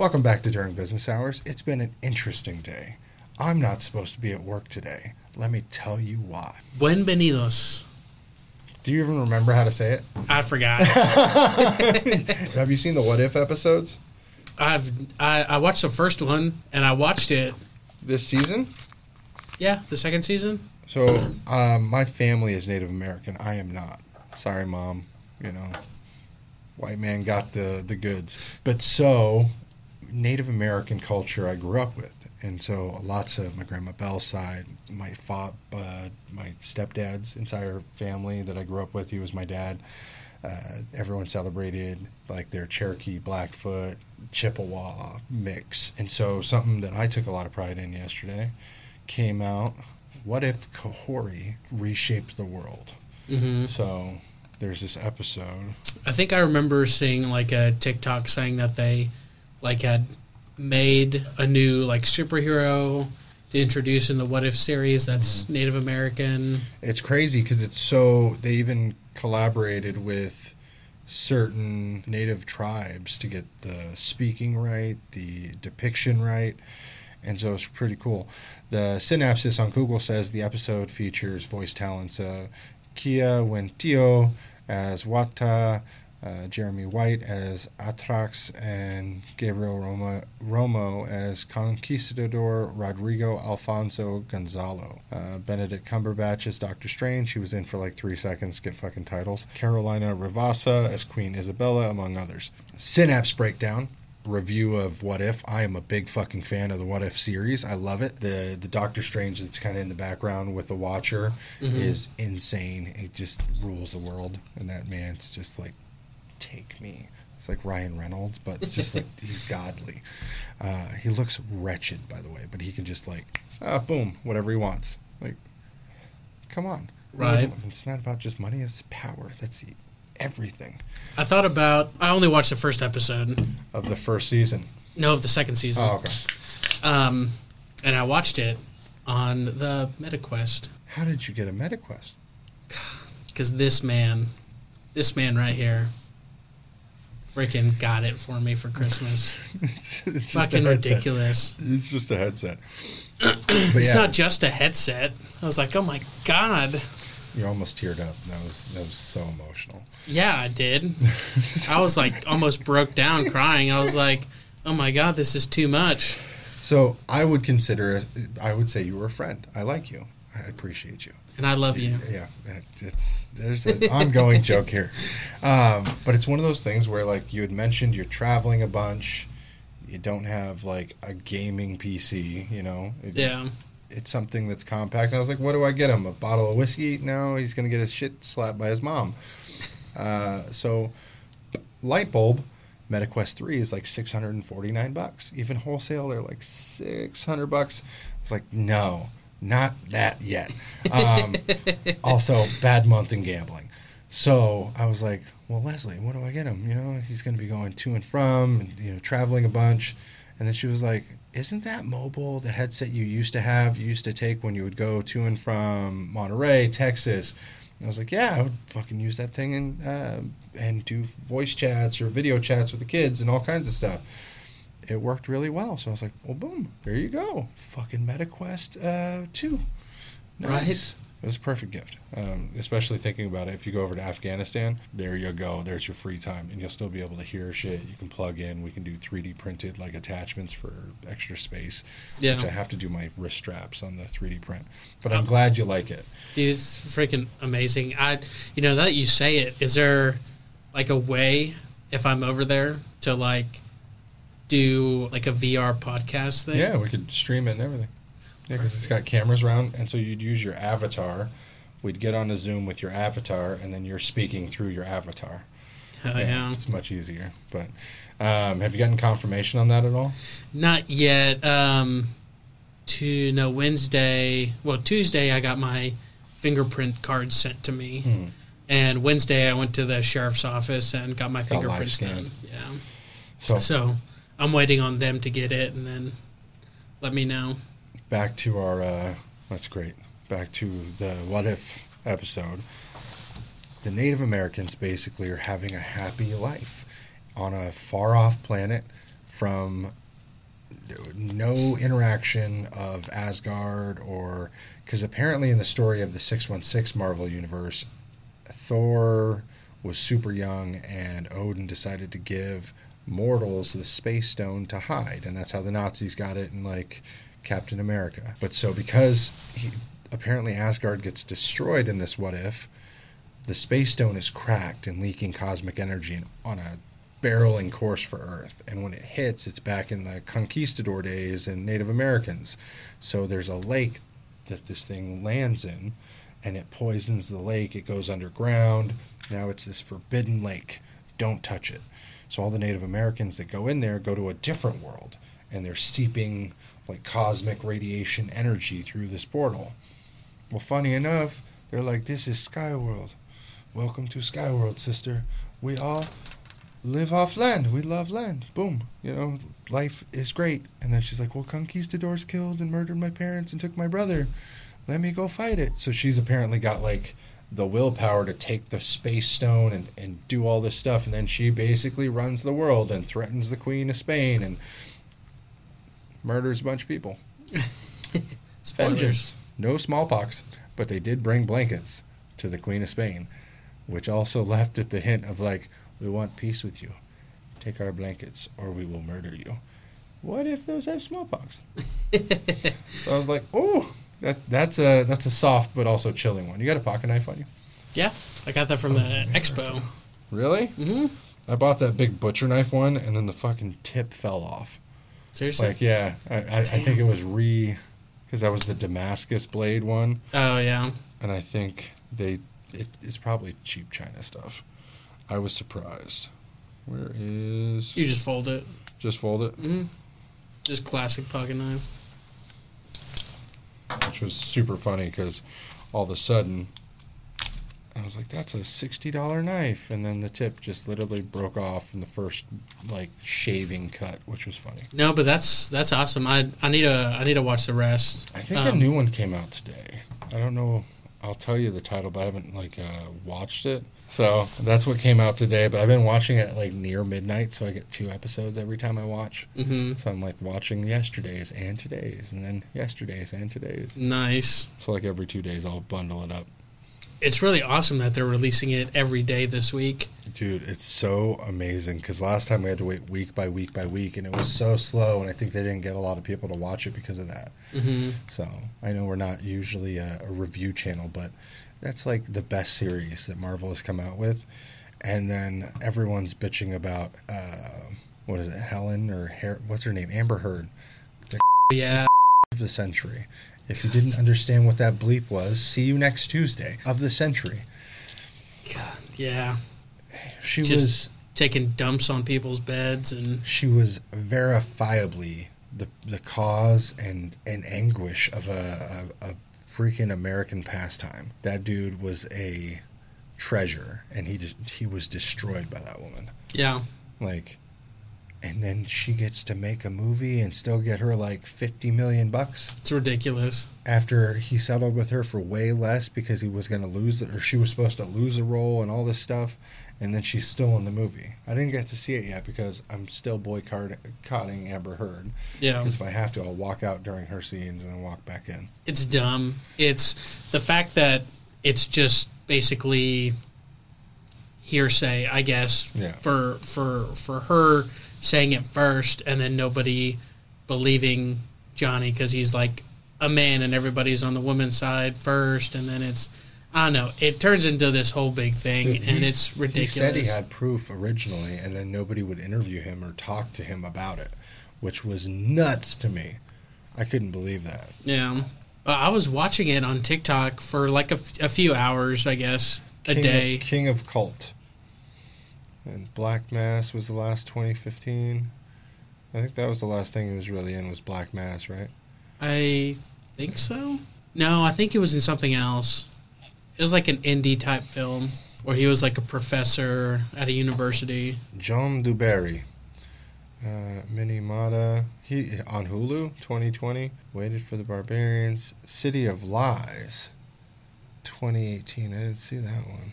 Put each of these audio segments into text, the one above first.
Welcome back to During Business Hours. It's been an interesting day. I'm not supposed to be at work today. Let me tell you why. Buenvenidos. Do you even remember how to say it? I forgot. Have you seen the What If episodes I've I, I watched the first one and I watched it. this season? Yeah, the second season. So, um, my family is Native American. I am not. Sorry, mom. You know, white man got the the goods. But so, Native American culture I grew up with, and so lots of my grandma Bell's side, my fa- uh, my stepdad's entire family that I grew up with. He was my dad. Uh, everyone celebrated like their Cherokee, Blackfoot, Chippewa mix, and so something that I took a lot of pride in yesterday came out. What if Kahhori reshaped the world? hmm So there's this episode. I think I remember seeing like a TikTok saying that they like had made a new like superhero to introduce in the What If series that's mm. Native American. It's crazy because it's so they even collaborated with certain native tribes to get the speaking right, the depiction right, and so it's pretty cool. The synopsis on Google says the episode features voice talents of Kiawentiio as Wata, uh, Jeremy White as Atrax, and Gabriel Roma, Romo as Conquistador Rodrigo Alfonso Gonzalo. Uh, Benedict Cumberbatch as Doctor Strange. He was in for like three seconds, get fucking titles. Carolina Ravassa as Queen Isabella, among others. Synapse breakdown. Review of What If. I am a big fucking fan of the What If series. I love it. The the Doctor Strange that's kind of in the background with the Watcher is insane. It just rules the world, and that man's just like take me. It's like Ryan Reynolds, but it's just like he's godly. Uh, he looks wretched, by the way, but he can just like, ah, boom, whatever he wants. Like, come on, Right. It's not about just money; it's power. That's the everything I thought about. I only watched the first episode. of the first season. No, of the second season. Oh, okay. Um, and I watched it on the MetaQuest How did you get a MetaQuest? because this man, this man right here, freaking got it for me for Christmas. it's, Fucking ridiculous. It's just a headset. It's yeah, not just a headset. I was like, oh my god. you almost teared up. That was that was so emotional. Yeah, I did. I was like almost broke down crying. I was like, oh my god, this is too much. So I would consider, I would say you were a friend. I like you. I appreciate you. And I love you. Yeah, it's there's an ongoing joke here, um, but it's one of those things where like you had mentioned you're traveling a bunch, you don't have like a gaming PC, you know. It- Yeah. It's something that's compact. And I was like, what do I get him? A bottle of whiskey? No, he's gonna get his shit slapped by his mom. Uh, so, light bulb. MetaQuest 3 is like 649 bucks. Even wholesale, they're like 600 bucks. It's like, no, not that yet. Um, also, bad month in gambling. So I was like, well, Leslie, what do I get him? You know, he's going to be going to and from, and, you know, traveling a bunch. And then she was like, isn't that mobile, the headset you used to have, you used to take when you would go to and from Monterey, Texas? And I was like, yeah, I would fucking use that thing and uh, and do voice chats or video chats with the kids and all kinds of stuff. It worked really well. So I was like, well, boom, there you go. Fucking MetaQuest uh, 2. Nice. It was a perfect gift, um, especially thinking about it. If you go over to Afghanistan, there you go. There's your free time, and you'll still be able to hear shit. You can plug in. We can do 3D printed like attachments for extra space. Yeah. Which I have to do my wrist straps on the 3D print. But I'm glad you like it. Dude, it's freaking amazing. I, you know, that you say it, is there like a way if I'm over there to like do like a VR podcast thing? Yeah, we could stream it and everything. Yeah, because it's got cameras around, and so you'd use your avatar. We'd get on a Zoom with your avatar, and then you're speaking through your avatar. Hell yeah. It's much easier. But um, have you gotten confirmation on that at all? Not yet. Um, to no Wednesday. Well, Tuesday I got my fingerprint card sent to me, Hmm. and Wednesday I went to the sheriff's office and got my Got fingerprints done. Yeah. So So I'm waiting on them to get it and then let me know. back to our uh, that's great back to the what if episode the native americans basically are having a happy life on a far off planet from no interaction of Asgard or because apparently in the story of the 616 Marvel universe, Thor was super young and Odin decided to give mortals the space stone to hide and that's how the Nazis got it in like Captain America. But so because he, apparently Asgard gets destroyed in this what if, the space stone is cracked and leaking cosmic energy and on a barreling course for Earth. And when it hits, it's back in the conquistador days and Native Americans. So there's a lake that this thing lands in, and it poisons the lake. It goes underground. Now it's this forbidden lake. Don't touch it. So all the Native Americans that go in there go to a different world, and they're seeping like cosmic radiation energy through this portal. Well, funny enough, they're like, "This is Skyworld. Welcome to Skyworld, sister. We all live off land. We love land. Boom. You know, life is great. And then she's like, Well, conquistadors killed and murdered my parents and took my brother. Let me go fight it. So she's apparently got like the willpower to take the space stone and, and do all this stuff. And then she basically runs the world and threatens the Queen of Spain and murders a bunch of people. Vengeance. No smallpox. But they did bring blankets to the Queen of Spain, which also left it the hint of like, we want peace with you. Take our blankets, or we will murder you. What if those have smallpox? so I was like, oh, that that's a that's a soft but also chilling one. You got a pocket knife on you? Yeah, I got that from the expo. Really? Mm-hmm. I bought that big butcher knife one, and then the fucking tip fell off. Seriously? Like, yeah, I, I, I think it was re, because that was the Damascus blade one, oh yeah. and I think they it, it's probably cheap China stuff. I was surprised. Where is You just fold it. just fold it? Mm-hmm. Just classic pocket knife. Which was super funny because all of a sudden I was like, "That's a sixty dollar knife," and then the tip just literally broke off in the first like shaving cut, which was funny. No, but that's that's awesome. I I need to I need to watch the rest. I think a Um, new one came out today. I don't know. I'll tell you the title, but I haven't like uh, watched it. So that's what came out today. But I've been watching it like near midnight, so I get two episodes every time I watch. Mm-hmm. So I'm like watching yesterday's and today's, and then yesterday's and today's. Nice. So like every two days, I'll bundle it up. It's really awesome that they're releasing it every day this week. Dude, it's so amazing because last time we had to wait week by week by week, and it was so slow, and I think they didn't get a lot of people to watch it because of that. Mm-hmm. So I know we're not usually a, a review channel, but that's like the best series that Marvel has come out with. And then everyone's bitching about uh, what is it, Helen or Her- what's her name, Amber Heard, Yeah. of the century. If you didn't understand what that bleep was, see you next Tuesday of the century. God, yeah. She Just- was Taking dumps on people's beds and she was verifiably the the cause and and anguish of a, a, a freaking American pastime. That dude was a treasure, and he just he was destroyed by that woman. yeah. Like, and then she gets to make a movie and still get her like fifty million bucks It's ridiculous. after he settled with her for way less because he was going to lose or she was supposed to lose a role and all this stuff and then she's still in the movie i didn't get to see it yet because i'm still boycotting amber heard Yeah. because if i have to i'll walk out during her scenes and then walk back in It's dumb. It's the fact that it's just basically hearsay, I guess, Yeah. for for for her saying it first and then nobody believing Johnny because he's like a man and everybody's on the woman's side first and then it's I don't know. It turns into this whole big thing Dude, and it's ridiculous. he said he had proof originally and then nobody would interview him or talk to him about it which was nuts to me i couldn't believe that Yeah. Uh, I was watching it on TikTok for like a, f- a few hours, I guess, a king day. of, king of cult and black mass was the last 2015 i think that was the last thing he was really in was black mass right I think so. No, I think it was in something else. It was like an indie type film where he was like a professor at a university. Jeanne du Barry uh, Minamata. He on hulu 2020 waited for the barbarians. City of lies 2018 i didn't see that one.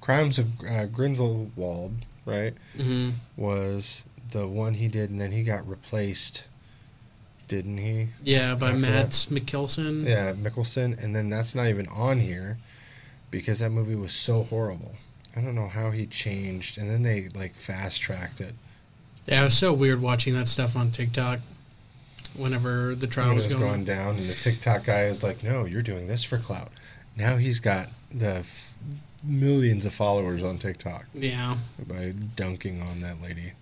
Crimes of uh, grindelwald right hmm was the one he did, and then he got replaced, didn't he? Yeah, by Matt Mikkelsen. Yeah, Mikkelsen, and then that's not even on here because that movie was so horrible. I don't know how he changed, and then they like fast tracked it. Yeah, it was so weird watching that stuff on TikTok. Whenever the trial was was going, going down, and the TikTok guy is like, "No, you're doing this for clout." Now he's got the f- millions of followers on TikTok yeah, by dunking on that lady.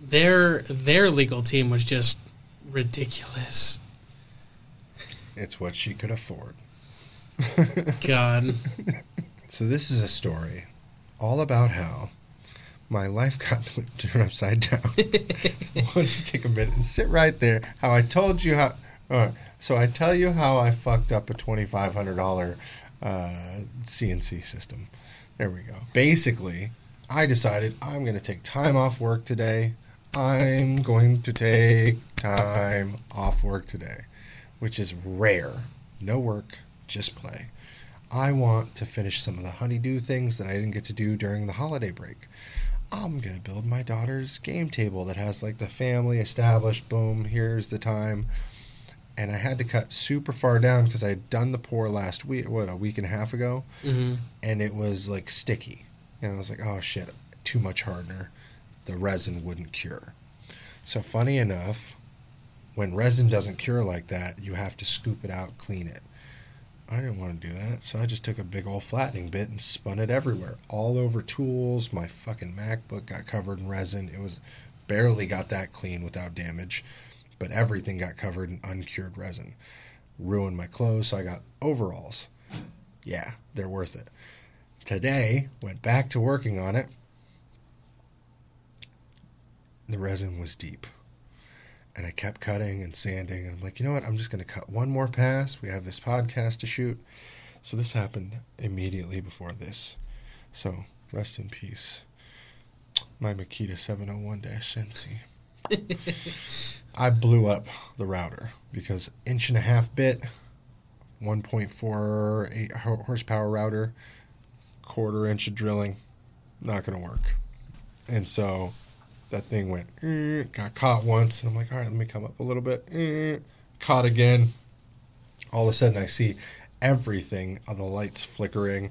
their their legal team was just ridiculous. It's what she could afford. God, So this is a story all about how my life got turned upside down. so why don't you take a minute and sit right there? How I told you how. All right, so I tell you how I fucked up a twenty five hundred dollar uh, CNC system. There we go. Basically, I decided I'm going to take time off work today. I'm going to take time off work today, which is rare. No work, just play. I want to finish some of the honeydew things that I didn't get to do during the holiday break. I'm going to build my daughter's game table that has like the family established. Boom, here's the time. And I had to cut super far down because I had done the pour last week, what, a week and a half ago? hmm And it was like sticky. And I was like, oh shit, too much hardener. The resin wouldn't cure. So, funny enough, when resin doesn't cure like that, you have to scoop it out, clean it. I didn't want to do that, so I just took a big old flattening bit and spun it everywhere, all over tools. My fucking MacBook got covered in resin. It was barely got that clean without damage, but everything got covered in uncured resin. Ruined my clothes, so I got overalls. Yeah, they're worth it. Today, went back to working on it. The resin was deep. And I kept cutting and sanding. And I'm like, you know what? I'm just going to cut one more pass. We have this podcast to shoot. So this happened immediately before this. So rest in peace. My Makita 701 Sensi. I blew up the router because inch and a half bit, 1.48 ho- horsepower router, quarter inch of drilling, not going to work. And so that thing went, eh, got caught once, and I'm like, all right, let me come up a little bit, eh, caught again. All of a sudden, I see everything on the lights flickering.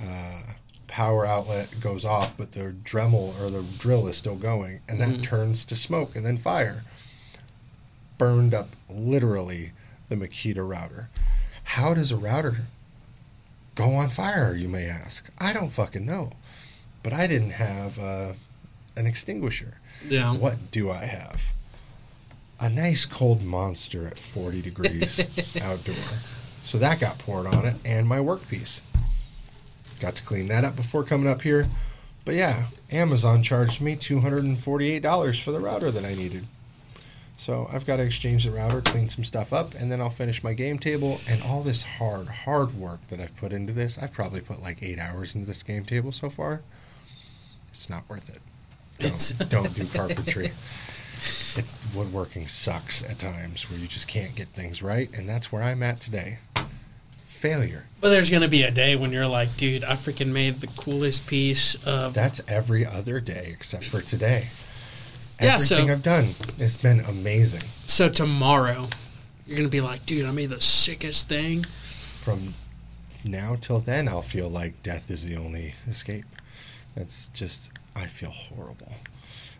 Uh, power outlet goes off, but the Dremel or the drill is still going, and that Mhm. turns to smoke and then fire. Burned up literally the Makita router. How does a router go on fire, you may ask? I don't fucking know. But I didn't have uh, an extinguisher. yeah, What do I have? A nice cold monster at 40 degrees outdoor. So that got poured on it and my workpiece. Got to clean that up before coming up here. But yeah, Amazon charged me $248 for the router that I needed. So I've got to exchange the router, clean some stuff up, and then I'll finish my game table. And all this hard, hard work that I've put into this, I've probably put like eight hours into this game table so far. It's not worth it. Don't, don't do carpentry. It's woodworking sucks at times where you just can't get things right, and that's where I'm at today. Failure. but there's gonna be a day when you're like, dude, I freaking made the coolest piece of. That's every other day except for today. Yeah, so- Everything I've done, it's been amazing. so tomorrow, you're gonna be like, dude, I made the sickest thing. From now till then, I'll feel like death is the only escape. That's just, I feel horrible.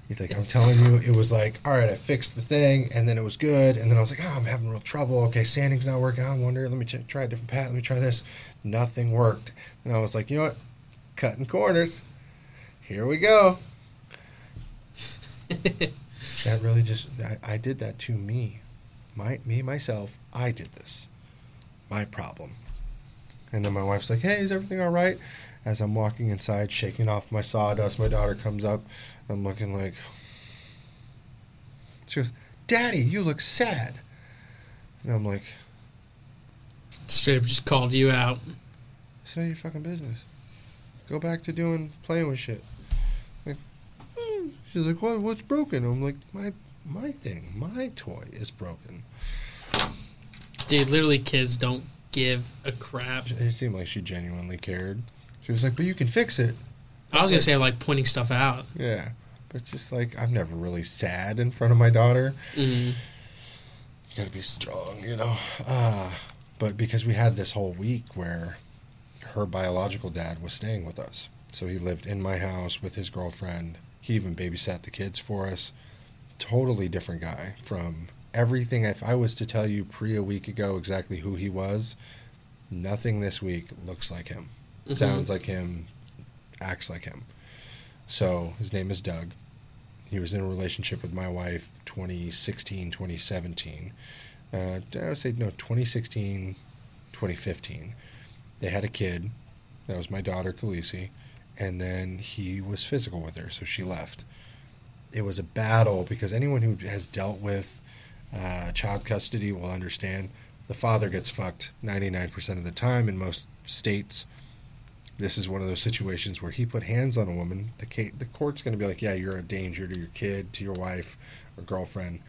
You think I'm telling you, it was like, all right, I fixed the thing, and then it was good, and then I was like, oh, I'm having real trouble. Okay, sanding's not working. I wonder. Let me ch- try a different pat. Let me try this. Nothing worked, and I was like, you know what? Cutting corners. Here we go. That really just, I, I did that to me, my me myself. I did this. My problem. And then my wife's like, "Hey, is everything all right?" As I'm walking inside, shaking off my sawdust, my daughter comes up. I'm looking like. She goes, "Daddy, you look sad." And I'm like, Straight up just called you out. "It's none of your fucking business. Go back to doing playing with shit." Like, "Hmm." she's like, "What? What's broken?" I'm like, "My my thing, my toy is broken." Dude, literally, kids don't give a crap. It seemed like she genuinely cared. She was like, "But you can fix it." I was gonna say like pointing stuff out. Yeah. But it's just like I'm never really sad in front of my daughter. hmm You gotta be strong, you know. Uh, but because we had this whole week where her biological dad was staying with us, so he lived in my house with his girlfriend. He even babysat the kids for us. Totally different guy from everything. If I was to tell you pre a week ago exactly who he was, nothing this week looks like him, Mhm. sounds like him, acts like him. So his name is Doug. He was in a relationship with my wife 2016, 2017. Uh, I would say, no, 2016, 2015. They had a kid. That was my daughter, Khaleesi. And then he was physical with her, so she left. It was a battle because anyone who has dealt with uh, child custody will understand the father gets fucked 99% of the time in most states. This is one of those situations where he put hands on a woman. The, ca- the court's going to be like, yeah, you're a danger to your kid, to your wife or girlfriend.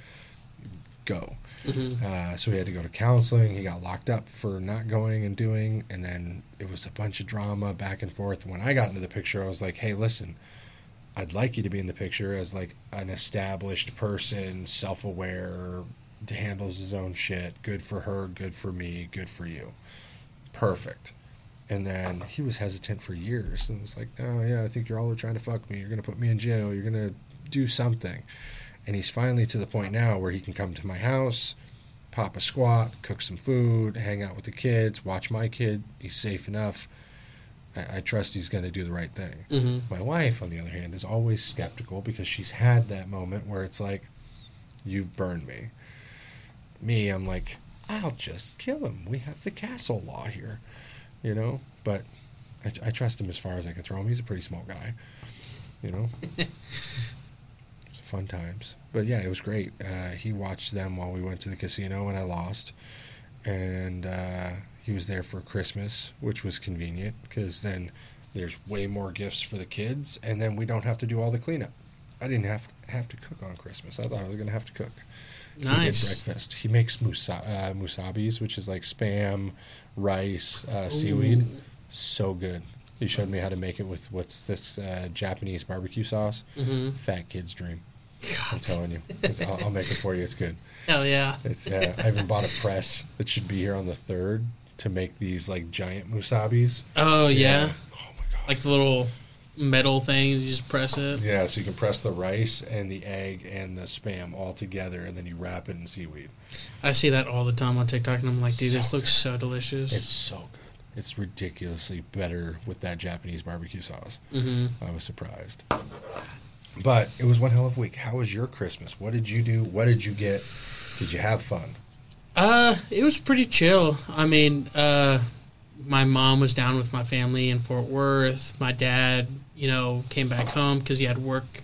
Go. hmm Uh, so he had to go to counseling. He got locked up for not going and doing, and then it was a bunch of drama back and forth. When I got into the picture, I was like, "Hey, listen, I'd like you to be in the picture as like an established person, self-aware, handles his own shit. Good for her, good for me, good for you. Perfect." And then he was hesitant for years and was like, "Oh yeah, I think you're all trying to fuck me. You're gonna put me in jail. You're gonna do something." And he's finally to the point now where he can come to my house pop a squat, cook some food, hang out with the kids, watch my kid. He's safe enough. I, I trust he's going to do the right thing. hmm My wife, on the other hand, is always skeptical because she's had that moment where it's like, you've burned me. Me, I'm like, I'll just kill him. We have the castle law here, you know? But I, I trust him as far as I can throw him. He's a pretty small guy, you know? fun times. But yeah, it was great. Uh, he watched them while we went to the casino and I lost. And uh, he was there for Christmas, which was convenient because then there's way more gifts for the kids and then we don't have to do all the cleanup. I didn't have have to cook on Christmas. I thought I was going to have to cook. Nice. breakfast. He makes musa- uh, musubis, which is like spam, rice, uh, seaweed. Ooh. So good. He showed me how to make it with what's this uh, Japanese barbecue sauce. hmm Fat kid's dream. I'm telling you, I'll, I'll make it for you. It's good. Hell yeah. It's uh, I even bought a press that should be here on the third to make these like giant musubis. Oh yeah. Oh my god. Like the little metal things. You just press it. yeah, so you can press the rice and the egg and the spam all together, and then you wrap it in seaweed. I see that all the time on TikTok, and I'm like, dude, So this looks so delicious. It's so good. It's ridiculously better with that Japanese barbecue sauce. hmm I was surprised. But it was one hell of a week. How was your Christmas? What did you do? What did you get? Did you have fun? Uh, it was pretty chill. I mean, uh, my mom was down with my family in Fort Worth. My dad, you know, came back home because he had work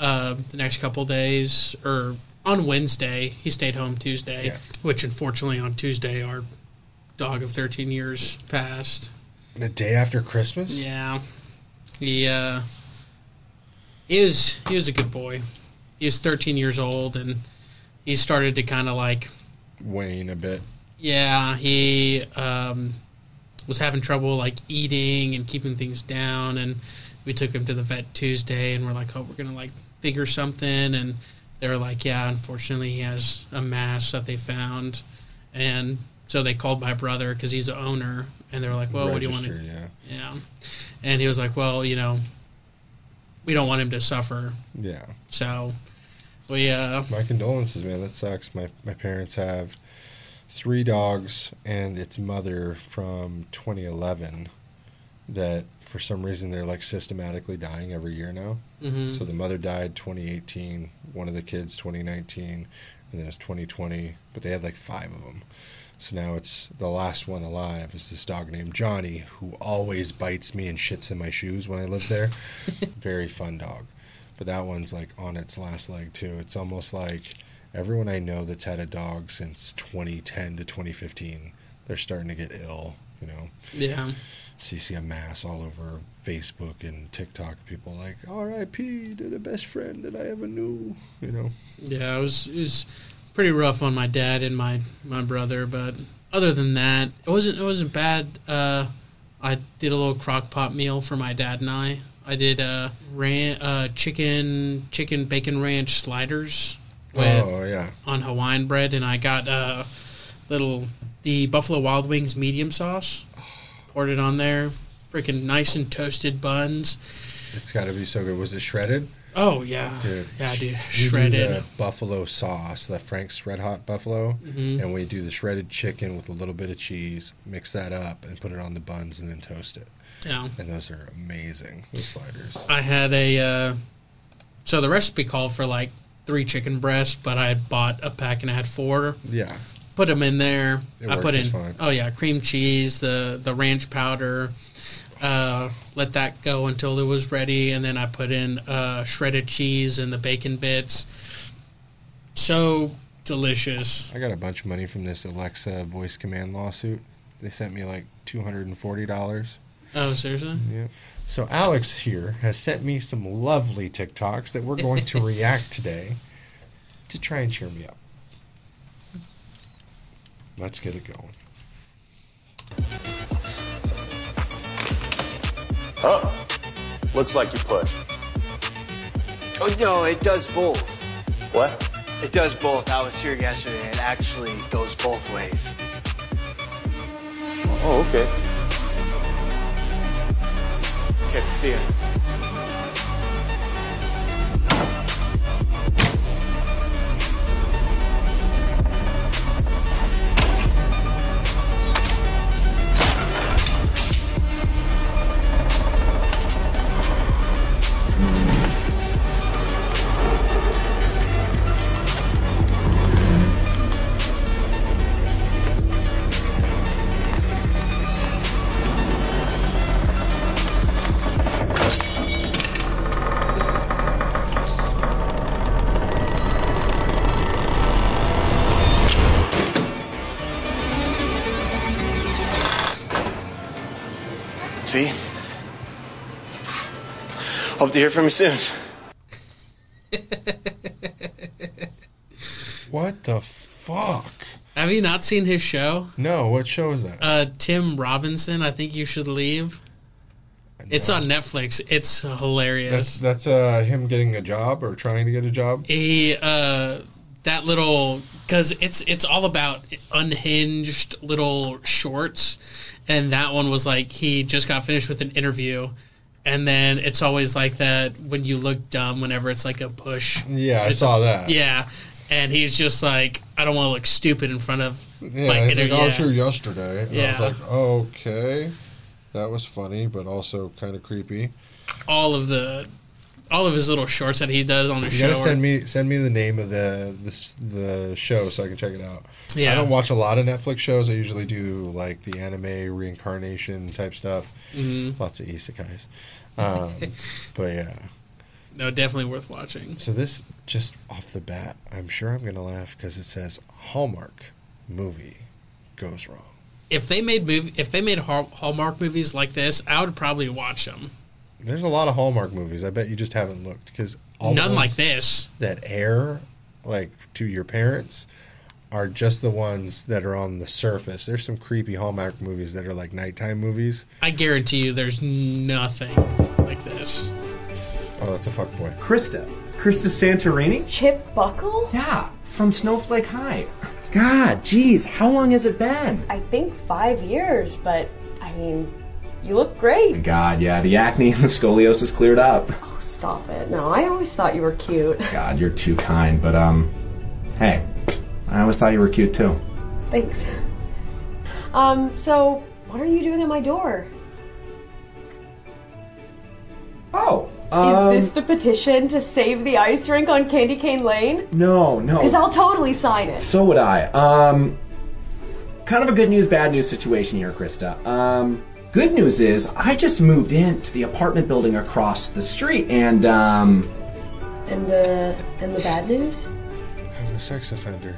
uh, the next couple days, or on Wednesday. He stayed home Tuesday, Yeah. which unfortunately on Tuesday our dog of 13 years passed. The day after Christmas? Yeah, he uh, he was he was a good boy. He was 13 years old, and he started to kind of like Wane a bit. yeah, he um, was having trouble like eating and keeping things down, and we took him to the vet Tuesday, and we're like, oh, we're gonna like figure something, and they were like, yeah, unfortunately, he has a mass that they found, and so they called my brother because he's the owner, and they were like, well, what do you want to? Register, Yeah. Yeah, and he was like, well, you know, we don't want him to suffer, Yeah. so we uh, My condolences, man. That sucks. My my parents have three dogs and its mother from 2011 that for some reason they're like systematically dying every year now. mhm. So the mother died 2018, one of the kids 2019, and then it's 2020, but they had like five of them. So now it's the last one alive is this dog named Johnny who always bites me and shits in my shoes when I live there. Very fun dog. But that one's like on its last leg too. It's almost like everyone I know that's had a dog since 2010 to 2015, they're starting to get ill, you know. yeah. So you see a mass all over Facebook and TikTok. People like R.I.P. to the best friend that I ever knew. You know. Yeah, it was it was pretty rough on my dad and my my brother, but other than that, it wasn't it wasn't bad. Uh, I did a little crock pot meal for my dad and I. I did uh, ran, uh chicken chicken bacon ranch sliders with oh yeah. on Hawaiian bread, and I got uh, little the Buffalo Wild Wings medium sauce. Poured it on there, freaking nice and toasted buns. It's got to be so good. Was it shredded? Oh yeah, Dude, yeah, dude, shredded. the buffalo sauce, the Frank's Red Hot Buffalo, Mm-hmm. and we do the shredded chicken with a little bit of cheese. Mix that up and put it on the buns, and then toast it. Yeah. And those are amazing. Those sliders. I had a uh, so the recipe called for like three chicken breasts, but I had bought a pack and I had four. Yeah. Put them in there. It I put in fine. oh yeah, cream cheese, the the ranch powder. Uh, let that go until it was ready, and then I put in uh, shredded cheese and the bacon bits. So delicious. I got a bunch of money from this Alexa voice command lawsuit. They sent me like two hundred and forty dollars. Oh seriously? Yep. So Alex here has sent me some lovely TikToks that we're going to react today to try and cheer me up. Let's get it going. Oh, looks like you push. Oh no, it does both. What? It does both. I was here yesterday. It actually goes both ways. Oh, okay. Okay, see Hope to hear from you soon. What the fuck? Have you not seen his show? No, what show is that? Uh, Tim Robinson. I think you should leave. It's on Netflix. It's hilarious. That's that's uh him getting a job or trying to get a job. he uh that little because it's it's all about unhinged little shorts and that one was like he just got finished with an interview and then it's always like that when you look dumb whenever it's like a push Yeah, I saw that. yeah and he's just like i don't want to look stupid in front of Yeah, like, I was here yesterday. And I Yeah. was like, okay. That was funny, but also kind of creepy. all of the all of his little shorts that he does on his You show gotta send me send me the name of the this the show so I can check it out. Yeah. I don't watch a lot of Netflix shows. I usually do like the anime reincarnation type stuff. Mm-hmm. Lots of isekais. Um, but yeah. no definitely worth watching So this just off the bat, I'm sure I'm gonna laugh because it says Hallmark movie goes wrong. if they made movie if they made hallmark movies like this i would probably watch them There's a lot of Hallmark movies. I bet you just haven't looked because all none like this that air like to your parents are just the ones that are on the surface. There's some creepy Hallmark movies that are like nighttime movies. I guarantee you there's nothing like this. Oh, that's a fuck boy. Krista. Krista Santorini? Chip Buckle? Yeah, from Snowflake High. God, geez, how long has it been? I think five years, but I mean, you look great. God, yeah, the acne and the scoliosis cleared up. Oh, stop it. No, I always thought you were cute. God, you're too kind, but um, hey, I always thought you were cute too. Thanks. Um, so what are you doing at my door? Oh, Is um, this the petition to save the ice rink on Candy Cane Lane? no, no. Because I'll totally sign it. So would I. Um, kind of a good news, bad news situation here, Krista. Um, good news is I just moved into the apartment building across the street, and um, And the and the bad news? I'm a sex offender.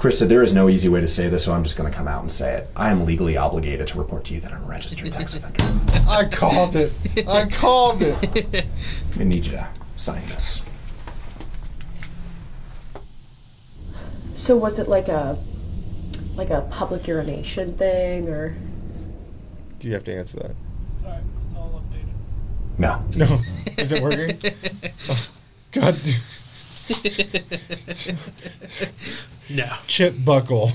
Krista, there is no easy way to say this, so I'm just going to come out and say it. I am legally obligated to report to you that I'm a registered sex offender. I called it. I called it. I need you to sign this. So was it like a like a public urination thing or Do you have to answer that? Alright, I'll update it. No. No. Is it working? Oh, God. No. Chip Buckle.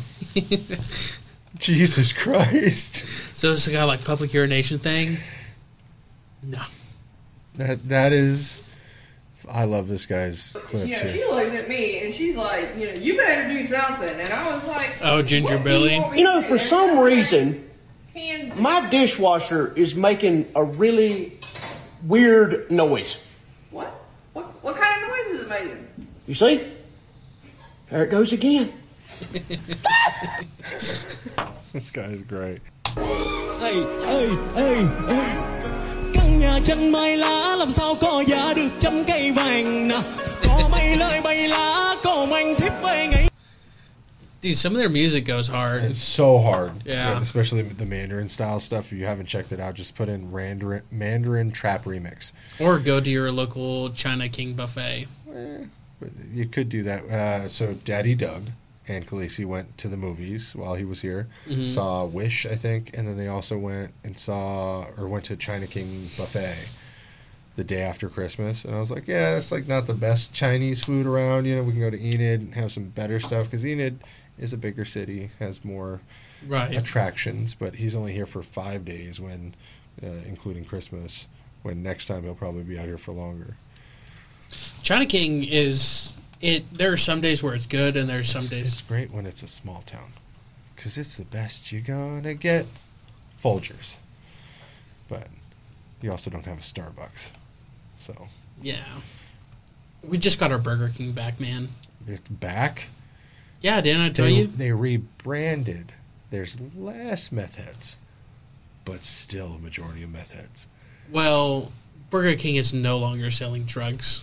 Jesus Christ. So this is kind of like public urination thing? No. That that is. I love this guy's clips You know, she looks at me and she's like, you know, you better do something. And I was like, Oh, Ginger "What do you want me You know, for do?" some reason, Can my dishwasher is making a really weird noise. what? What? What kind of noise is it making? You see? There it goes again. This guy is great. Ê, ê, ê, ê. Căn nhà chân mây lá làm sao có giá được trăm cây vàng nè Có mây lời bay lá, có anh thiếp về ngày Dude, some of their music goes hard. It's so hard. Yeah. Especially the Mandarin style stuff. If you haven't checked it out, just put in Mandarin, Mandarin Trap Remix. Or go to your local China King buffet. But You could do that. Uh, so Daddy Doug and Khaleesi went to the movies while he was here. Saw Wish, I think, and then they also went and saw or went to China King buffet the day after Christmas. And I was like, yeah, it's like not the best Chinese food around. You know, we can go to Enid and have some better stuff because Enid is a bigger city, has more Right. attractions. But he's only here for five days when, uh, including Christmas. When next time he'll probably be out here for longer. China King is it. There are some days where it's good, and there's some It's days. It's great when it's a small town, because it's the best you're gonna get. Folgers, but you also don't have a Starbucks, so Yeah. We just got our Burger King back, man. it's back. Yeah, didn't I tell They, you? they rebranded. There's less meth heads, but still a majority of meth heads. Well, Burger King is no longer selling drugs.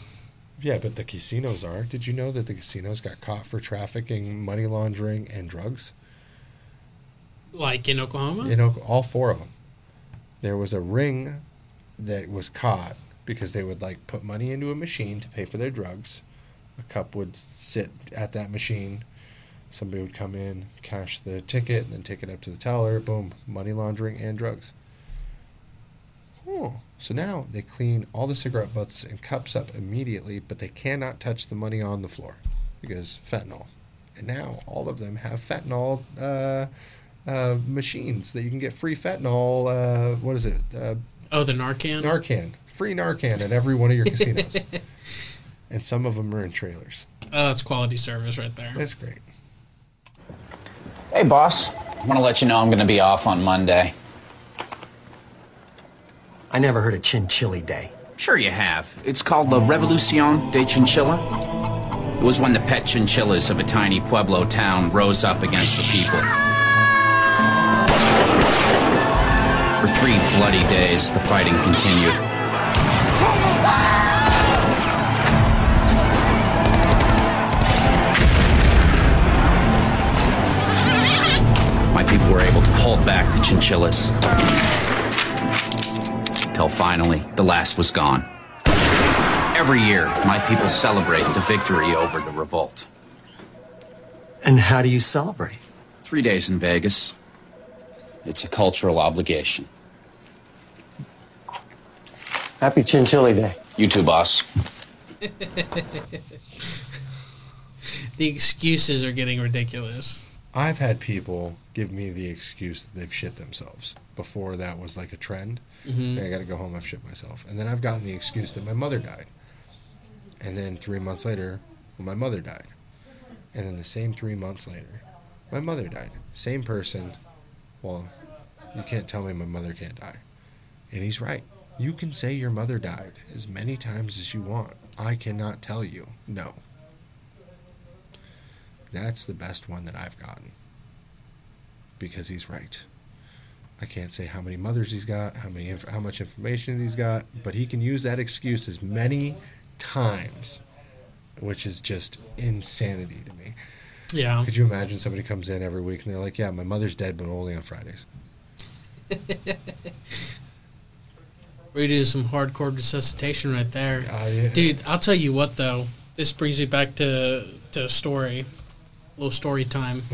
Yeah, but the casinos are. Did you know that the casinos got caught for trafficking, money laundering, and drugs? Like in Oklahoma? you know, all four of them. There was a ring that was caught because they would like put money into a machine to pay for their drugs. A cup would sit at that machine. Somebody would come in, cash the ticket, and then take it up to the teller. Boom, money laundering and drugs. Oh, so now they clean all the cigarette butts and cups up immediately, but they cannot touch the money on the floor because fentanyl. And now all of them have fentanyl uh, uh, machines that you can get free fentanyl. Uh, what is it? Uh, Oh, the Narcan? Narcan. Free Narcan at every one of your casinos. and some of them are in trailers. oh, that's quality service right there. That's great. Hey, boss. I want to let you know I'm going to be off on Monday. I never heard of Chinchilli Day. Sure, you have. It's called the Revolucion de Chinchilla. It was when the pet chinchillas of a tiny Pueblo town rose up against the people. For three bloody days, the fighting continued. My people were able to hold back the chinchillas. Till finally, the last was gone. Every year, my people celebrate the victory over the revolt. And how do you celebrate? Three days in Vegas. It's a cultural obligation. Happy Chinchilli Day. You too, boss. The excuses are getting ridiculous. I've had people give me the excuse that they've shit themselves. Before that was like a trend. Mm-hmm. I got to go home. I've shit myself. And then I've gotten the excuse that my mother died. And then three months later, well, my mother died. And then the same three months later, my mother died. Same person. Well, you can't tell me my mother can't die. And he's right. You can say your mother died as many times as you want. I cannot tell you no. That's the best one that I've gotten. Because he's right. I can't say how many mothers he's got, how many inf- how much information he's got, but he can use that excuse as many times, which is just insanity to me. Yeah. Could you imagine somebody comes in every week and they're like, "Yeah, my mother's dead, but only on Fridays." we do some hardcore resuscitation right there. Uh, yeah. Dude, I'll tell you what though. This brings me back to to a story. little story time.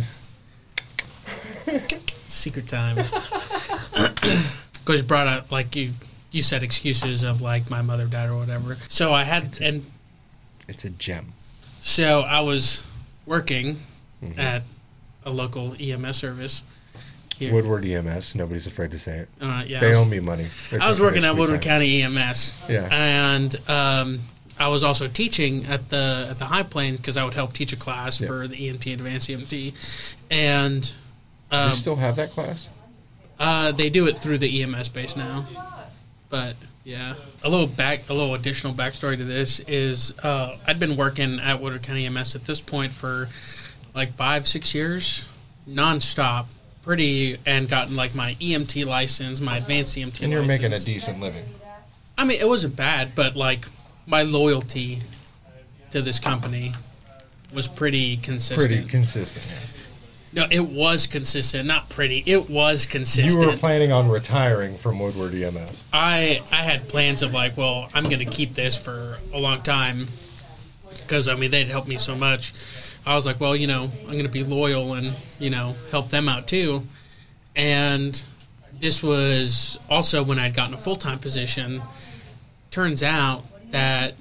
Secret time. because you brought up like you you said excuses of like my mother died or whatever. So I had and It's a gem. so I was working Mhm. at a local EMS service. Here. Woodward EMS. Nobody's afraid to say it. Uh, yeah, They was- owe me money. I was working at Woodward time. County EMS. Yeah. And um, I was also teaching at the at the High Plains because I would help teach a class Yeah. for the EMT Advanced EMT, and um, you still have that class? uh, they do it through the EMS base now. But yeah, a little back, a little additional backstory to this is uh, I'd been working at Woodward County EMS at this point for like five, six years, nonstop, pretty, and gotten like my EMT license, my advanced EMT. And you're license. making a decent living. I mean, it wasn't bad, but like my loyalty to this company was pretty consistent. Pretty consistent. No, it was consistent, not pretty. It was consistent. You were planning on retiring from Woodward EMS. I I had plans of like, well, I'm going to keep this for a long time because I mean they'd helped me so much. I was like, well, you know, I'm going to be loyal and you know help them out too. And this was also when I'd gotten a full time position. Turns out that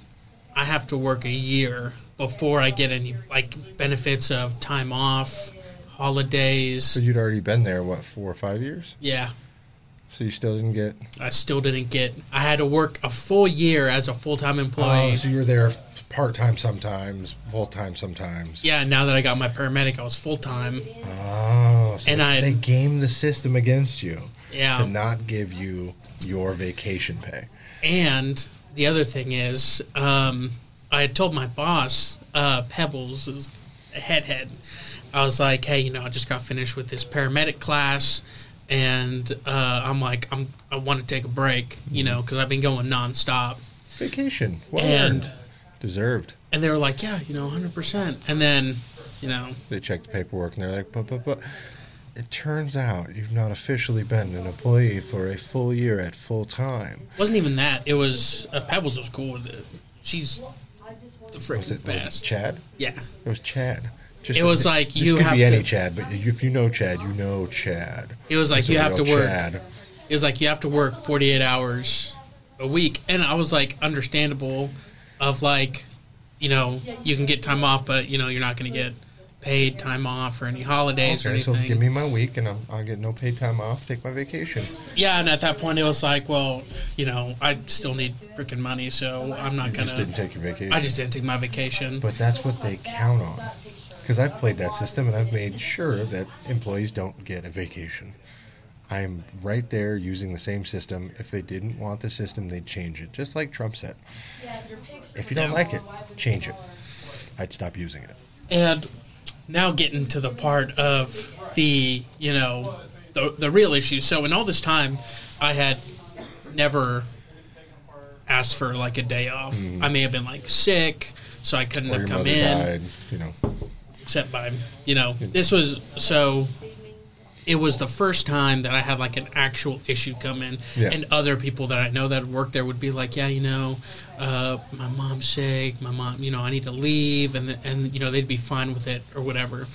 I have to work a year before I get any like benefits of time off, holidays. So you'd already been there, what, four or five years? Yeah. So you still didn't get. I still didn't get. I had to work a full year as a full time employee. Oh, so you were there part time sometimes, full time sometimes. yeah, now that I got my paramedic, I was full time. Oh, so And they, I- they game the system against you Yeah. to not give you your vacation pay. And the other thing is, um, I had told my boss, uh, Pebbles, is a head head. I was like, hey, you know, I just got finished with this paramedic class, and uh, I'm like, I'm I want to take a break, you know, because I've been going nonstop. Vacation. Well And- earned. Deserved. And they were like, yeah, you know, 100%. And then, you know, They checked the paperwork and they're like, but, but, but. It turns out you've not officially been an employee for a full year at full time. wasn't even that. It was uh, Pebbles was cool with it. She's the Was freaking it, was it. Chad? Yeah. It was Chad. It was like you could have be any Chad, but if you know Chad, you know Chad. It was like He's you have to work. Chad. It was like you have to work 48 hours a week, and I was like understandable, of like, you know, you can get time off, but you know you're not going to get paid time off or any holidays or Okay, so give me my week and I'll, I'll get no paid time off, take my vacation. yeah, and at that point it was like, well, you know, I still need freaking money, so I'm not You gonna. just didn't take your vacation. I just didn't take my vacation. But that's what they count on. Because I've played that system and I've made sure that employees don't get a vacation. I'm right there using the same system. If they didn't want the system, they'd change it. Just like Trump said. If you don't like it, change it. I'd stop using it. And now getting to the part of the, you know, the, the real issue. So in all this time, I had never asked for like a day off. Mhm. I may have been like sick, so I couldn't Or have come in. died, you know. Except by, you know, this was so. It was the first time that I had like an actual issue come in, Yeah. and other people that I know that work there would be like, "Yeah, you know, uh, my mom's sick. My mom, you know, I need to leave," and and you know they'd be fine with it or whatever.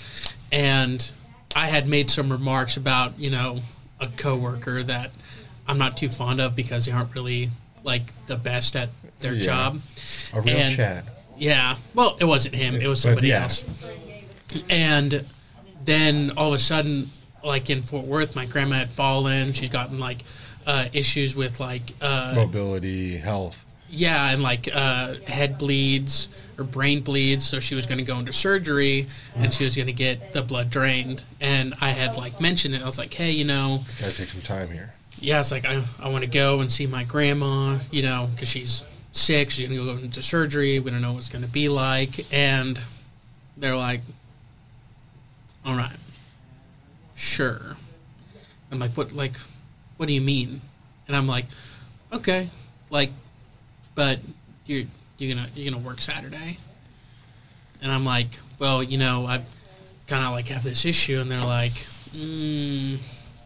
And I had made some remarks about you know a coworker that I'm not too fond of because they aren't really like the best at their Yeah. job. A real And- Chad. Yeah. Well, it wasn't him. It was somebody yeah. else. And then all of a sudden, like in Fort Worth, my grandma had fallen. She's gotten like uh, issues with like uh, Mobility, health. yeah, and like uh, head bleeds or brain bleeds. So she was going to go into surgery, and she was going to get the blood drained. And I had like mentioned it. I was like, hey, you know, Gotta take some time here. yeah, it's like I, I want to go and see my grandma, you know, because she's sick. She's gonna go into surgery. We don't know what it's gonna be like, and they're like, "All right, sure." I'm like, "What? Like, what do you mean?" And I'm like, "Okay, like, but you're you're gonna you're gonna work Saturday." And I'm like, "Well, you know, I kind of like have this issue," and they're like, mm,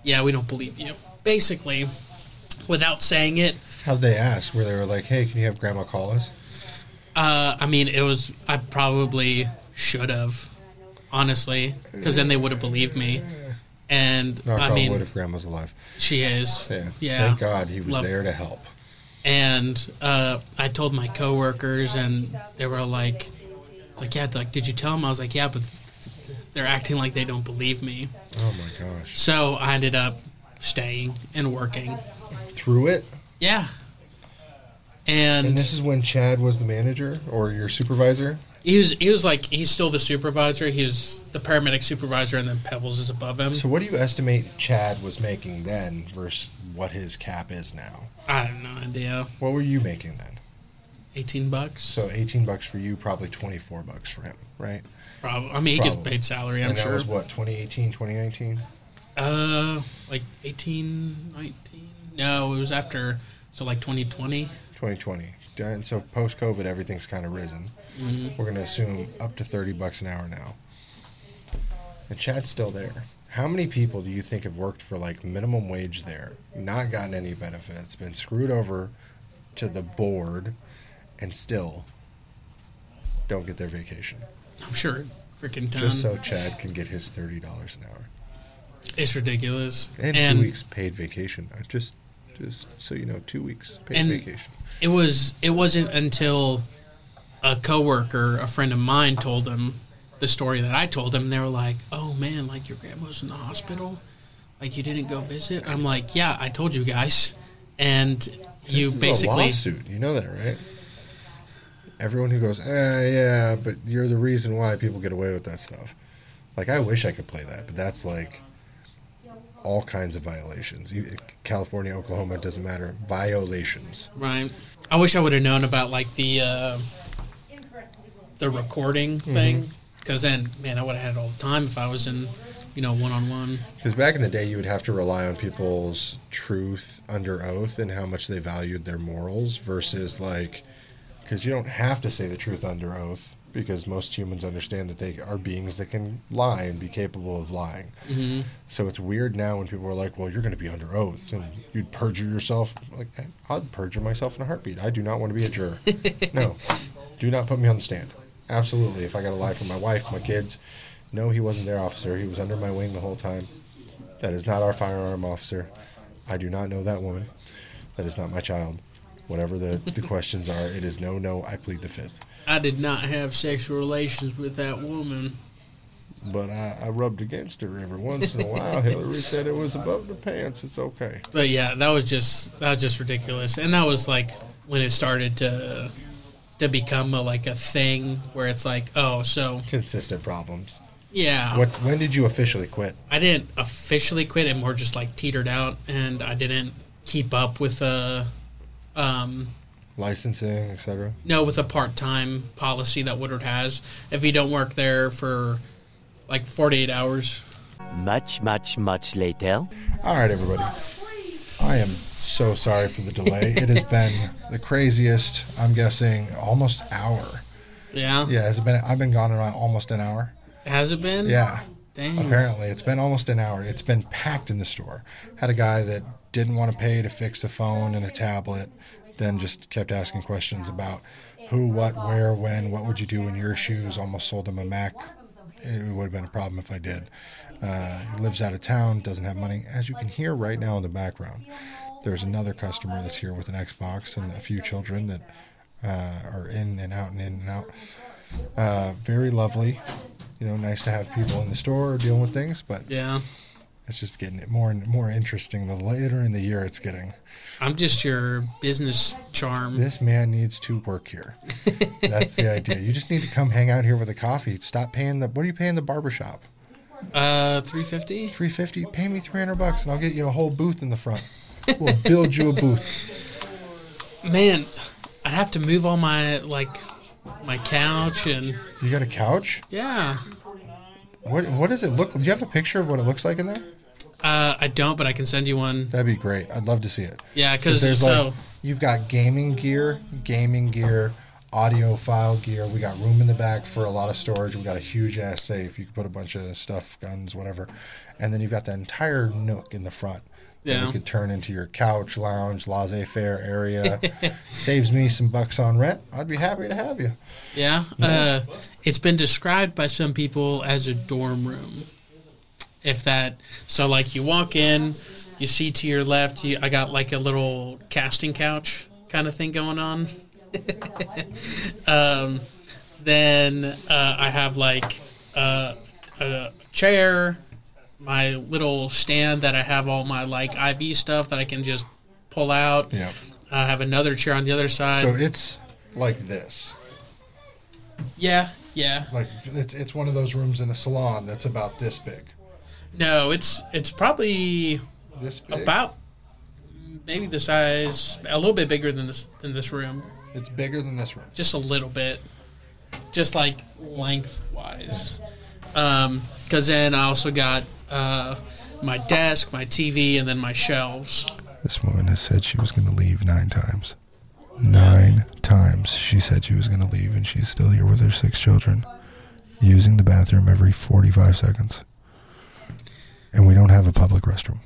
"Yeah, we don't believe you." Basically, without saying it, How'd they ask? Where they were like, hey, can you have grandma call us? Uh, I mean, it was. I probably should have, honestly, because then they would have believed me. And Knock I mean, wood if grandma's alive. she is. Yeah. Yeah. Thank God he was Love- there to help. And uh, I told my coworkers, and they were like, "It's like, yeah, like, did you tell them?" I was like, "Yeah, but they're acting like they don't believe me." Oh my gosh. So I ended up staying and working. Through it? Yeah. And, And this is when Chad was the manager or your supervisor? He was he was like he's still the supervisor. He was the paramedic supervisor, and then Pebbles is above him. So what do you estimate Chad was making then versus what his cap is now? I have no idea. What were you making then? Eighteen bucks. So 18 bucks for you, probably 24 bucks for him, right? Probably. I mean, he gets paid salary. I'm and that sure. was what, 2018, 2019? Uh, like 18, 19? No, it was after. So like 2020. 2020. And so post COVID, everything's kind of risen. Mhm. We're going to assume up to 30 bucks an hour now. And Chad's still there. How many people do you think have worked for like minimum wage there, not gotten any benefits, been screwed over to the board, and still don't get their vacation? I'm sure. Freaking ton. Just so Chad can get his $30 an hour. It's ridiculous. And, two weeks paid vacation. Uh, Just, just so you know, two weeks paid and vacation. It was. It wasn't until a coworker, a friend of mine, told them the story that I told them. They were like, "Oh man, like your grandma's in the hospital. Like you didn't go visit." I'm like, "Yeah, I told you guys." And you basically a lawsuit. You know that, right? Everyone who goes, eh, yeah, but you're the reason why people get away with that stuff. Like, I wish I could play that, but that's like all kinds of violations. California, Oklahoma, it doesn't matter. Violations. Right. I wish I would have known about like the uh, the recording Mm-hmm. thing, because then, man, I would have had it all the time if I was in, you know, one on one. Because back in the day, you would have to rely on people's truth under oath and how much they valued their morals versus like, because you don't have to say the truth under oath because most humans understand that they are beings that can lie and be capable of lying. Mhm. So it's weird now when people are like, well, you're going to be under oath and you'd perjure yourself. Like, I'd perjure myself in a heartbeat. I do not want to be a juror. no, do not put me on the stand. Absolutely. If I got to lie for my wife, my kids, no, he wasn't their officer. He was under my wing the whole time. That is not our firearm officer. I do not know that woman. That is not my child. Whatever the, the questions are, it is no, no. I plead the fifth. I did not have sexual relations with that woman. But I, I rubbed against her every once in a while. Hillary said it was above the pants. It's okay. But yeah, that was just that was just ridiculous, and that was like when it started to to become a, like a thing where it's like, oh, so Consistent problems. yeah. What? When did you officially quit? I didn't officially quit; it more just like teetered out, and I didn't keep up with a um, Licensing, etc. no with a part time policy that Woodward has. If you don't work there for like forty eight hours, Much, much, much later. All right, everybody. I am so sorry for the delay. it has been the craziest. I'm guessing almost hour. yeah, Yeah, has it been? I've been gone around almost an hour. has it been? Yeah. Dang. Apparently, it's been almost an hour. It's been packed in the store. Had a guy that didn't want to pay to fix a phone and a tablet, then just kept asking questions about who, what, where, when, what would you do in your shoes. Almost sold him a Mac. It would have been a problem if I did. Uh, he lives out of town, doesn't have money. As you can hear right now in the background, there's another customer that's here with an Xbox and a few children that uh, are in and out and in and out. Uh, very lovely. You know, nice to have people in the store dealing with things, but Yeah. It's just getting it more and more interesting the later in the year it's getting. I'm just your business charm. This man needs to work here. That's the idea. You just need to come hang out here with a coffee. Stop paying the. What are you paying the barbershop? Uh, three fifty. Three fifty. Pay me three hundred bucks, and I'll get you a whole booth in the front. We'll build you a booth. Man, I'd have to move all my like my couch and You got a couch? yeah. What What does it look? Like? Do you have a picture of what it looks like in there? Uh, I don't, but I can send you one. That'd be great. I'd love to see it. Yeah, 'cause there's so- like you've got gaming gear, gaming gear, audiophile gear. We got room in the back for a lot of storage. We got a huge ass safe. You can put a bunch of stuff, guns, whatever, and then you've got that entire nook in the front. That Yeah. you could turn into your couch, lounge, laissez-faire area. Saves me some bucks on rent. I'd be happy to have you. Yeah. Uh, it's been described by some people as a dorm room. If that. So like you walk in, you see to your left, you, I got like a little casting couch kind of thing going on. um, then uh, I have like uh, a chair, my little stand that I have all my like IV stuff that I can just pull out. Yeah. I have another chair on the other side. So it's like this. yeah, yeah. Like it's it's one of those rooms in a salon that's about this big. No, it's it's probably This big. about maybe the size a little bit bigger than this than this room. It's bigger than this room. Just a little bit. Just like lengthwise. Um cuz then I also got uh my desk, my TV and then my shelves. This woman has said she was going to leave nine times. Nine times she said she was going to leave, and she's still here with her six children, using the bathroom every 45 seconds. And we don't have a public restroom.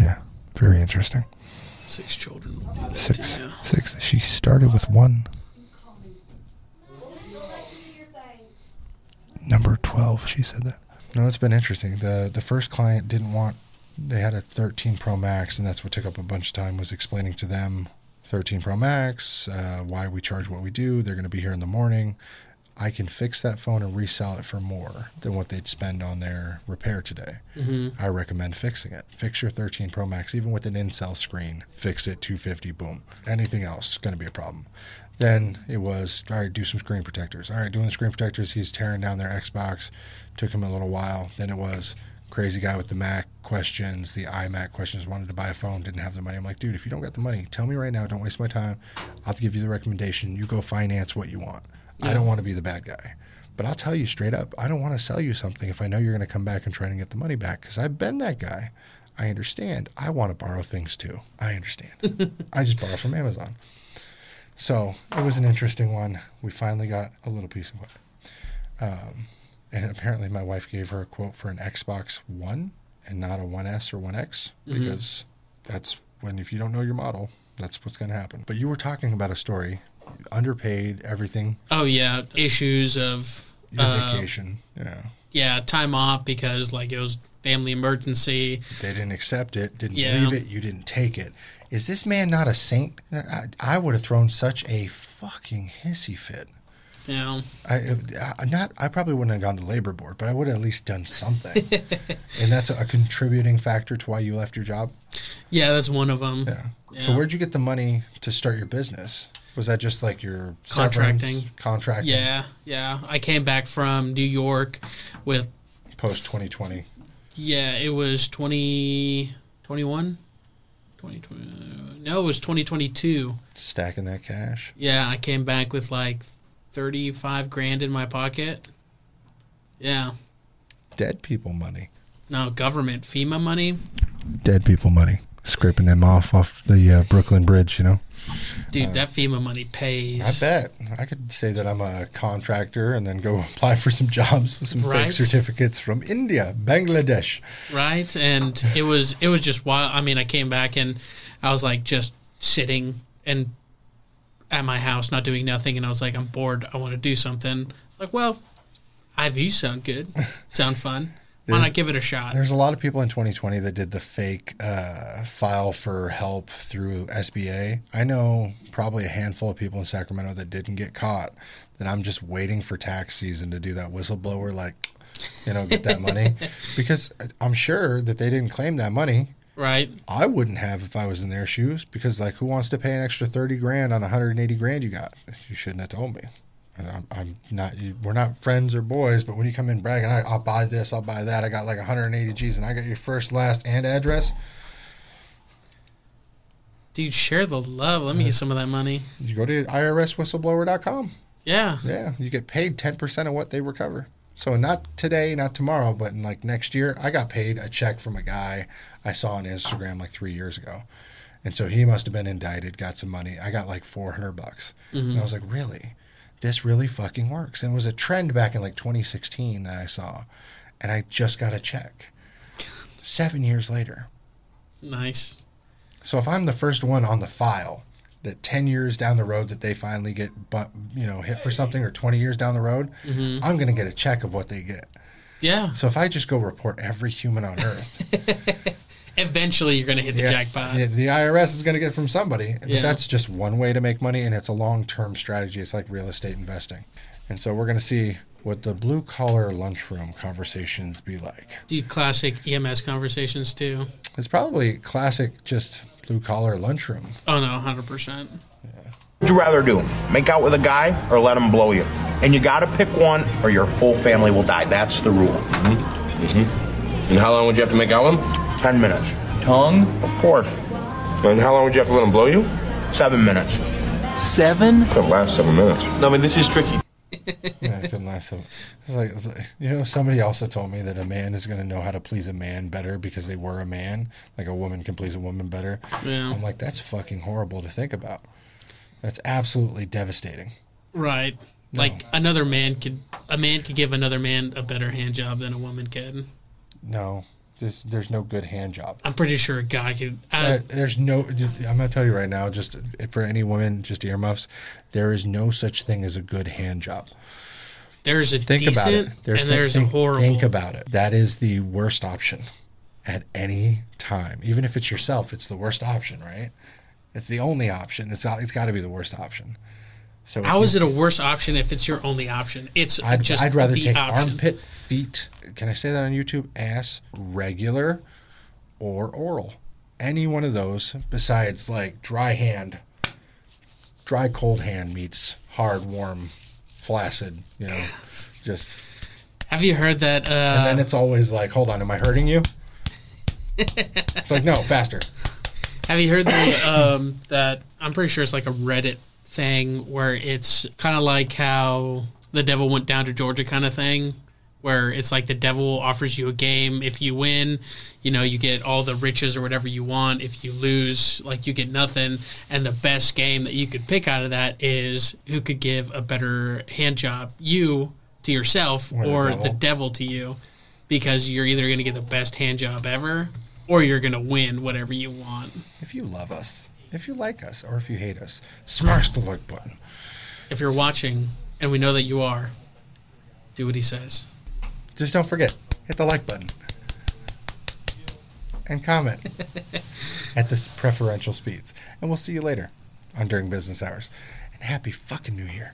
Yeah, very interesting. Six children will do that. Six. to you. Six. She started with one. Number 12, she said that. No, it's been interesting. The the first client didn't want they had a 13 Pro Max and that's what took up a bunch of time was explaining to them 13 Pro Max, uh, why we charge what we do. They're going to be here in the morning. I can fix that phone and resell it for more than what they'd spend on their repair today. Mhm. I recommend fixing it. Fix your 13 Pro Max, even with an in-cell screen. Fix it, 250, boom. Anything else going to be a problem. Then it was all right. Do some screen protectors. All right, doing the screen protectors. He's tearing down their Xbox. Took him a little while. Then it was crazy guy with the Mac questions, the iMac questions. Wanted to buy a phone, didn't have the money. I'm like, dude, if you don't got the money, tell me right now. Don't waste my time. I'll give you the recommendation. You go finance what you want. I don't want to be the bad guy. But I'll tell you straight up, I don't want to sell you something if I know you're going to come back and try and get the money back because I've been that guy. I understand. I want to borrow things too. I understand. I just borrow from Amazon. So it was an interesting one. We finally got a little piece of it. Um, and apparently, my wife gave her a quote for an Xbox One and not a 1S or 1X Mhm. because that's when, if you don't know your model, that's what's going to happen. But you were talking about a story underpaid, everything, Oh yeah, issues of your uh, vacation. Yeah. yeah, time off because like it was family emergency. They didn't accept it, didn't Yeah. believe it, you didn't take it. Is this man not a saint? I, I would have thrown such a fucking hissy fit. Know, I I- not. I probably wouldn't have gone to labor board, but I would have at least done something. and that's a, contributing factor to why you left your job. yeah, that's one of them. Yeah. So where'd you get the money to start your business? Was that just like your Contracting. contracting? Yeah, yeah. I came back from New York with Post 2020. yeah, it was 2021 2020 No, it was 2022. Stacking that cash. Yeah, I came back with like 35 grand in my pocket. Yeah. Dead people money. No, government FEMA money. Dead people money. Scraping them off off the uh, Brooklyn Bridge. You know. Dude, Uh, that FEMA money pays. I bet. I could say that I'm a contractor and then go apply for some jobs with some Right. fake certificates from India, Bangladesh. right and it was it was just wild i mean i came back and i was like just sitting and at my house not doing nothing and i was like i'm bored i want to do something it's like well iv sound good sound fun why not give it a shot There's a lot of people in 2020 that did the fake uh, file for help through SBA. I know probably a handful of people in Sacramento that didn't get caught. That I'm just waiting for tax season to do that whistleblower, like, you know, get that money. because I'm sure that they didn't claim that money. right I wouldn't have if I was in their shoes because, like, who wants to pay an extra 30 grand on 180 grand you got? You shouldn't have told me. And I'm, I'm not, we're not friends or boys, but when you come in bragging, I, I'll buy this, I'll buy that, I got like 180 G's and I got your first, last, and address, dude share the love let me get some of that money you go to irswhistleblower.com. yeah Yeah, you get paid 10% of what they recover. So not today, not tomorrow, but in like next year, I got paid a check from a guy I saw on Instagram like three years ago. And so he must have been indicted, got some money. I got like 400 bucks. And Mhm. I was like, really? This really fucking works. And it was a trend back in like 2016 that I saw. And I just got a check seven years later. nice So if I'm the first one on the file, that 10 years down the road that they finally get, bu- you know, hit for something, or 20 years down the road, Mhm. I'm going to get a check of what they get. Yeah. So if I just go report every human on Earth, Eventually, you're going to hit the yeah, jackpot. The, the IRS is going to get from somebody. But Yeah. that's just one way to make money, and it's a long term strategy. It's like real estate investing. And so we're going to see what the blue collar lunchroom conversations be like. Do classic EMS conversations too. It's probably classic, just blue collar lunchroom. Oh no, hundred percent. Would you rather do? Make out with a guy or let him blow you? And you gotta pick one or your whole family will die. That's the rule. Mm-hmm. And how long would you have to make out with him? Ten minutes. Tongue? Of course. And how long would you have to let him blow you? Seven minutes. Seven? Couldn't last seven minutes. No, I mean, this is tricky. yeah, it couldn't last so. It's like, it's like, you know, somebody also told me that a man is going to know how to please a man better because they were a man. Like a woman can please a woman better. Yeah. I'm like, that's fucking horrible to think about. That's absolutely devastating. Right. Like another man could, a man could give another man a better hand job than a woman can. No, there's, there's no good hand job. I'm pretty sure a guy could. Uh, there's no. I'm gonna tell you right now, just for any woman, just earmuffs. There is no such thing as a good hand job. there's a Think decent about it. There's and thi- there's think, a horrible. Think about it. That is the worst option at any time. Even if it's yourself, it's the worst option, right? It's the only option. It's got, it's got to be the worst option. So How is it a worse option if it's your only option? It's I'd, just I'd rather the take option. armpit, feet. Can I say that on YouTube? Ass, regular, or oral. Any one of those besides like dry hand, dry cold hand meets hard warm, flaccid. You know, just. Have you heard that? Uh, and then it's always like, hold on, am I hurting you? it's like no, faster. Have you heard the, um, that? I'm pretty sure it's like a Reddit thing where it's kind of like how the devil went down to Georgia kind of thing, where it's like the devil offers you a game. If you win, you know, you get all the riches or whatever you want. If you lose, like you get nothing. And the best game that you could pick out of that is who could give a better hand job, you to yourself Or the devil. the devil to you, because you're either going to get the best hand job ever or you're going to win whatever you want. If you love us, if you like us, or if you hate us, smash the like button. If you're watching, and we know that you are, do what he says. Just don't forget, hit the like button. And comment at this preferential speeds. And we'll see you later on During Business Hours. And happy fucking New Year.